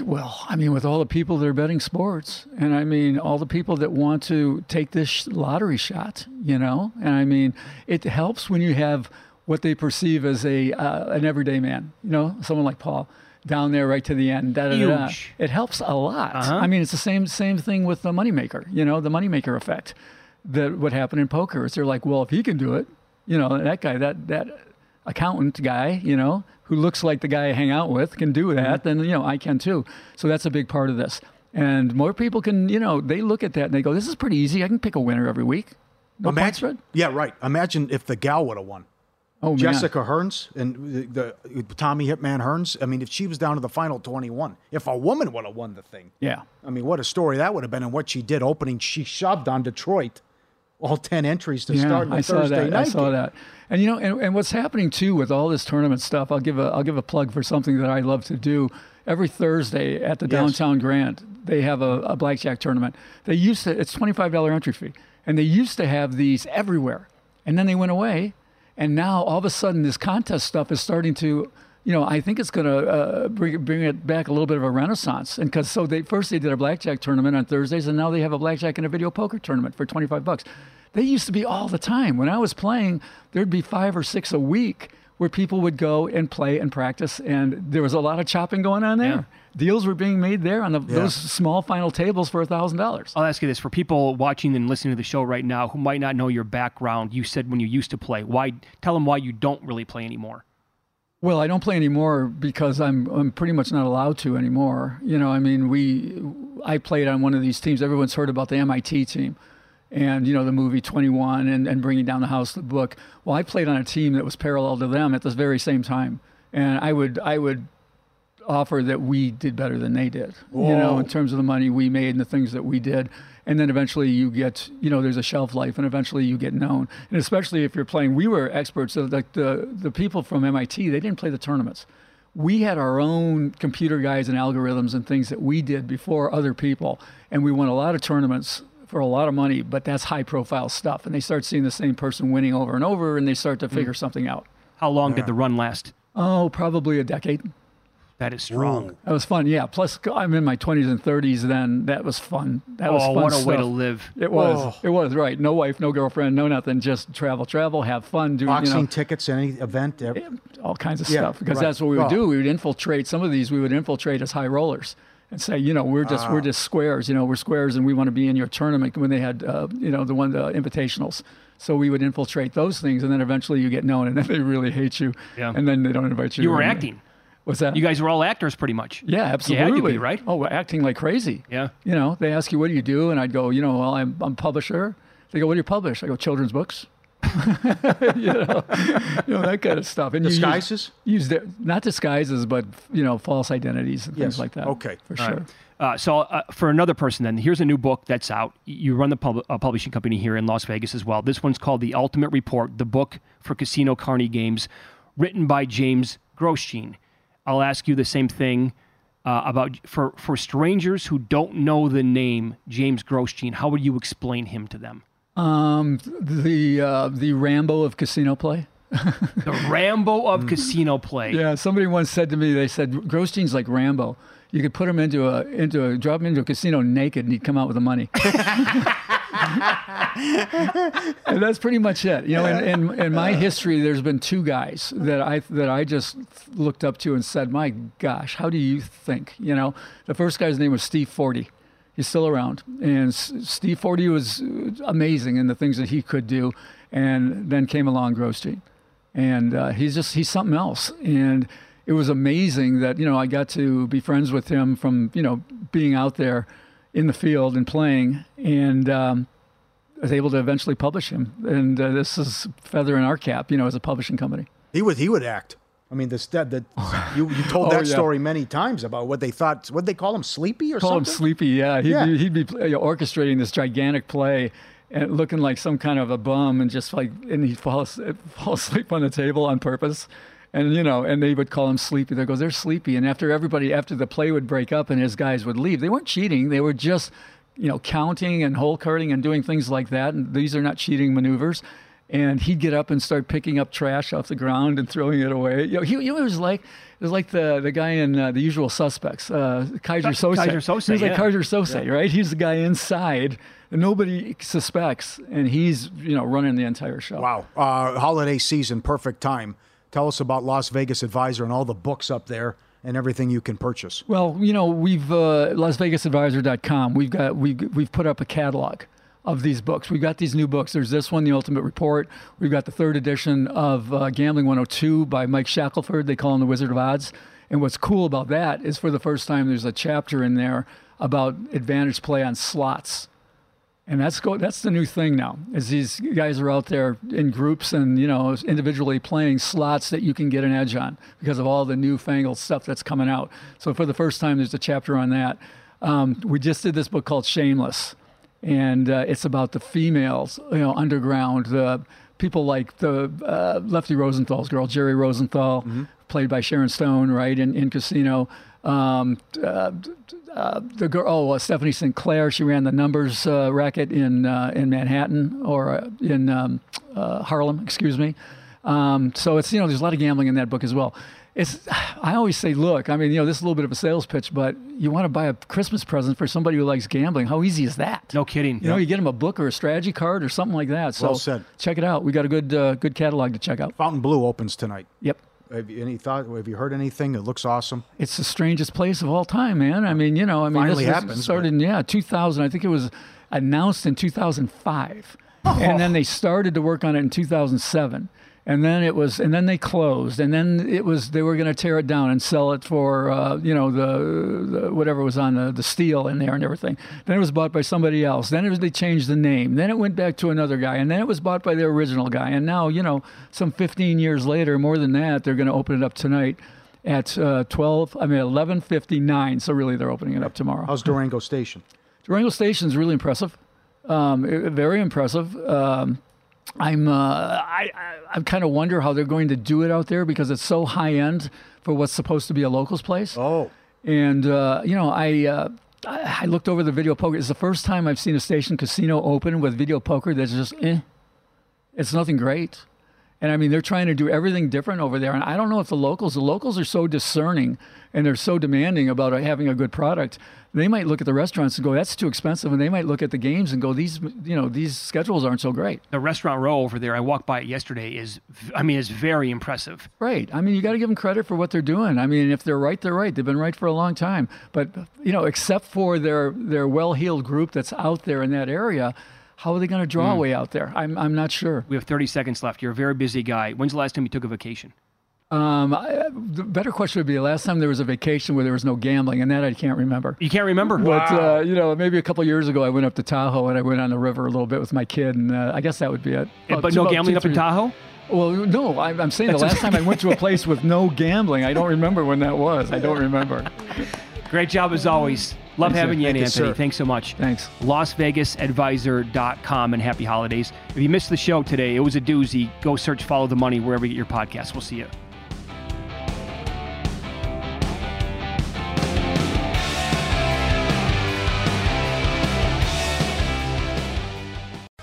S11: Well, I mean, with all the people that are betting sports, and I mean, all the people that want to take this sh- lottery shot, you know, and I mean, it helps when you have what they perceive as a uh, an everyday man, you know, someone like Paul down there right to the end. Da, da, da, da. It helps a lot.
S5: Uh-huh.
S11: I mean, it's the same same thing with the moneymaker, you know, the moneymaker effect. That what happened in poker is they're like, well, if he can do it, you know, that guy, that that accountant guy, you know, who looks like the guy I hang out with can do that, then you know I can too. So that's a big part of this. And more people can, you know, they look at that and they go, "This is pretty easy. I can pick a winner every week." No point spread.
S7: Yeah, right. Imagine if the gal would have won.
S11: Oh, man.
S7: Jessica Hearns and the, the Tommy Hitman Hearns. I mean, if she was down to the final 21, if a woman would have won the thing,
S11: Yeah.
S7: I mean, what a story that would have been and what she did opening. She shoved on Detroit all 10 entries to start in the
S11: I
S7: Thursday
S11: saw that.
S7: night
S11: I saw
S7: game.
S11: that. And you know, and, and what's happening too with all this tournament stuff, I'll give a I'll give a plug for something that I love to do. Every Thursday at the
S7: Yes.
S11: downtown Grand, they have a, a blackjack tournament. They used to it's twenty five dollar entry fee, and they used to have these everywhere, and then they went away, and now all of a sudden this contest stuff is starting to. You know, I think it's going to uh, bring bring it back a little bit of a renaissance, and because so they first they did a blackjack tournament on Thursdays, and now they have a blackjack and a video poker tournament for twenty five bucks. They used to be all the time. When I was playing, there'd be five or six a week where people would go and play and practice, and there was a lot of chopping going on there. Deals were being made there on the,
S5: Yeah.
S11: those small final tables for a thousand dollars.
S5: I'll ask you this for people watching and listening to the show right now who might not know your background. You said when you used to play. Why? Tell them why you don't really play anymore.
S11: Well, I don't play anymore because I'm I'm pretty much not allowed to anymore. You know, I mean, we I played on one of these teams. Everyone's heard about the MIT team, and you know the movie 21 and, and bringing down the house, the book. Well, I played on a team that was parallel to them at the very same time, and I would I would offer that we did better than they did. You know, in terms of the money we made and the things that we did. And then eventually you get, you know, there's a shelf life, and eventually you get known. And especially if you're playing, we were experts. So like the the people from MIT, they didn't play the tournaments. we had our own computer guys and algorithms and things that we did before other people, and we won a lot of tournaments for a lot of money. But that's high profile stuff, and they start seeing the same person winning over and over, and they start to mm. figure something out.
S5: How long did the run last?
S11: Oh, probably a decade.
S5: That is strong.
S11: That was fun. Yeah. Plus, I'm in my 20s and 30s. Then that was fun. That was
S5: Oh,
S11: fun.
S5: what a way to live.
S11: It was.
S7: Oh.
S11: It was right. No wife, no girlfriend, no nothing. Just travel, travel, have fun, do you
S7: Boxing
S11: know,
S7: tickets, any event. ev-
S11: all kinds of
S7: Yeah,
S11: stuff. Because
S7: right.
S11: that's what we would
S7: Oh.
S11: do. We would infiltrate some of these. We would infiltrate as high rollers and say, you know, we're just
S7: Ah.
S11: we're just squares. You know, we're squares, and we want to be in your tournament when they had, uh, you know, the one the invitationals. So we would infiltrate those things, and then eventually you get known, and then they really hate you.
S5: Yeah.
S11: And then they don't invite you.
S5: You were
S11: anyway.
S5: acting.
S11: What's that?
S5: You guys were all actors pretty much.
S11: Yeah,
S5: You had
S11: absolutely.
S5: to be, right?
S11: Oh, we're acting like crazy.
S5: Yeah.
S11: You know, they ask you, what do you do? And I'd go, you know, well, I'm, I'm a publisher. They go, what do you publish? I go, children's books. [LAUGHS] you, know, you know, that kind of stuff. And you use-
S7: Disguises?
S11: Use, their, not disguises, but, you know, false identities and things like that.
S7: Okay.
S11: For
S5: All
S11: sure.
S5: right. Uh, so, uh, for another person, then, here's a new book that's out. You run the pub- uh, publishing company here in Las Vegas as well. This one's called The Ultimate Report, the book for casino carny games, written by James Grosjean. I'll ask you the same thing uh, about for for strangers who don't know the name James Grosjean. How would you explain him to them?
S11: Um, the, uh, the Rambo of casino play. [LAUGHS]
S5: The Rambo of casino play.
S11: Yeah, somebody once said to me, they said Grosjean's like Rambo. You could put him into a into a drop him into a casino naked, and he'd come out with the money. [LAUGHS] [LAUGHS] [LAUGHS] and that's pretty much it. You know, in, in, in my history, there's been two guys that I that I just looked up to and said, "My gosh, how do you think?" You know, the first guy's name was Steve Forte. He's still around, and S- Steve Forte was amazing in the things that he could do. And then came along Grosjean and uh, he's just he's something else and it was amazing that you know i got to be friends with him from you know being out there in the field and playing and um, was able to eventually publish him and uh, this is feather in our cap you know as a publishing company
S7: He would he would act. I mean, this that, that [LAUGHS] you you told
S11: Oh,
S7: that
S11: yeah.
S7: story many times about what they thought. What they call him, sleepy or
S11: call him
S7: something?
S11: sleepy yeah he'd,
S7: Yeah.
S11: Be, he'd be you know, orchestrating this gigantic play and looking like some kind of a bum and just like and he'd fall, fall asleep on the table on purpose and you know and they would call him sleepy they go they're sleepy and after everybody after the play would break up and his guys would leave they weren't cheating they were just you know counting and hole carding and doing things like that and these are not cheating maneuvers and he'd get up and start picking up trash off the ground and throwing it away. You know, he, he was like it was like the the guy in uh, the Usual Suspects, uh, Keyser Söze.
S5: Keyser Söze,
S11: He was like. Keyser Söze,
S5: Yeah.
S11: right? He's the guy inside that nobody suspects, and he's you know running the entire show.
S7: Wow. Uh, holiday season, perfect time. Tell us about Las Vegas Advisor and all the books up there and everything you can purchase.
S11: Well, you know, we've uh, LasVegasAdvisor.com. We've got we we've put up a catalog of these books. We've got these new books. There's this one, The Ultimate Report. We've got the third edition of uh, Gambling 102 by Mike Shackleford. They call him the Wizard of Odds. And what's cool about that is for the first time, there's a chapter in there about advantage play on slots. And that's go, that's the new thing now. Is these guys are out there in groups and you know individually playing slots that you can get an edge on because of all the newfangled stuff that's coming out. So for the first time, there's a chapter on that. Um, we just did this book called Shameless, and uh, it's about the females, you know, underground, the people like the uh, Lefty Rosenthal's girl, Geri Rosenthal, played by Sharon Stone, right in in Casino. Um, uh, uh, the girl, oh, uh, Stephanie St. Clair, she ran the numbers uh, racket in uh, in Manhattan or uh, in um, uh, Harlem, excuse me. Um, so it's you know there's a lot of gambling in that book as well. It's I always say, look, I mean you know this is a little bit of a sales pitch, but you want to buy a Christmas present for somebody who likes gambling. How easy is that?
S5: No kidding.
S11: You know, you get them a book or a strategy card or something like that. So
S7: Well said.
S11: check it out. We got a good uh, good catalog to check out.
S7: Fontainebleau opens tonight.
S11: Yep.
S7: Have you any thought? Have you heard anything? It looks awesome.
S11: It's the strangest place of all time, man. I mean, you know, I mean,
S7: Finally
S11: this
S7: happens,
S11: started in yeah 2000. I think it was announced in 2005, and then they started to work on it in 2007, and then it was, and then they closed, and then it was they were going to tear it down and sell it for uh, you know the, the whatever was on the, the steel in there and everything. Then it was bought by somebody else. Then it was they changed the name. Then it went back to another guy, and then it was bought by the original guy. And now you know, some 15 years later, more than that, they're going to open it up tonight at uh, 12 i mean 11.59 so really they're opening it up tomorrow
S7: How's Durango Station?
S11: durango station is really impressive um, very impressive um, I'm uh, I, I I kind of wonder how they're going to do it out there because it's so high end for what's supposed to be a locals place.
S7: Oh,
S11: and uh, you know I. Uh, I I looked over the video poker. It's the first time I've seen a station casino open with video poker that's just eh. It's nothing great. And I mean, they're trying to do everything different over there. And I don't know if the locals, the locals are so discerning and they're so demanding about having a good product. They might look at the restaurants and go, that's too expensive. And they might look at the games and go, these, you know, these schedules aren't so great.
S5: The restaurant row over there, I walked by it yesterday, is, I mean, it's very impressive.
S11: Right. I mean, you got to give them credit for what they're doing. I mean, if they're right, they're right. They've been right for a long time. But, you know, except for their, their well heeled group that's out there in that area, how are they going to draw
S5: Mm.
S11: way out there? I'm, I'm not sure.
S5: We have 30 seconds left. You're a very busy guy. When's the last time you took a vacation?
S11: Um, I, the better question would be the last time there was a vacation where there was no gambling, and that I can't remember.
S5: You can't remember?
S11: But uh, you know, maybe a couple years ago, I went up to Tahoe and I went on the river a little bit with my kid, and uh, I guess that would be it. About
S5: but no gambling
S11: two,
S5: up in Tahoe?
S11: Well, no, I'm, I'm saying the
S5: That's
S11: last time I went to a place with no gambling, I don't remember when that was. I don't remember.
S5: Great job as always. Love
S11: Thanks,
S5: having
S11: sir.
S5: you in,
S11: Thank
S5: Anthony. Thanks so much.
S11: Thanks.
S5: LasVegasAdvisor.com and happy holidays. If you missed the show today, it was a doozy. Go search Follow the Money wherever you get your podcast. We'll see you.